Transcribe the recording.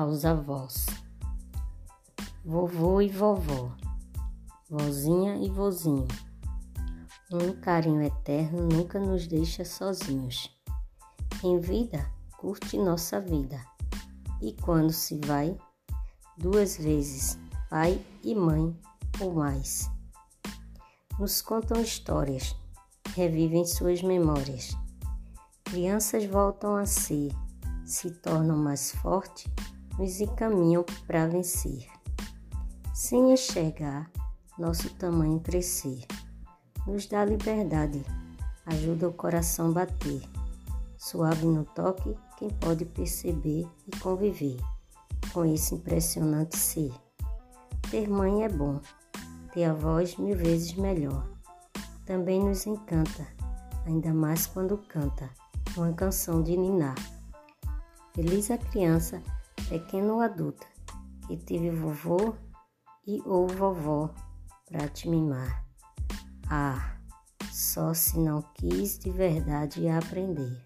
aos avós. Vovô e vovó, vozinha e vozinho. Um carinho eterno nunca nos deixa sozinhos. Em vida, curte nossa vida. E quando se vai, duas vezes, pai e mãe ou mais. Nos contam histórias, revivem suas memórias. Crianças voltam a ser, se tornam mais fortes, nos encaminham para vencer. Sem enxergar nosso tamanho crescer nos dá liberdade, ajuda o coração bater. Suave no toque, quem pode perceber e conviver com esse impressionante ser. Ter mãe é bom, ter a voz mil vezes melhor. Também nos encanta, ainda mais quando canta uma canção de ninar. Feliz a criança, pequena ou adulta, que teve vovô e ou vovó para te mimar. Ah, só se não quis de verdade aprender.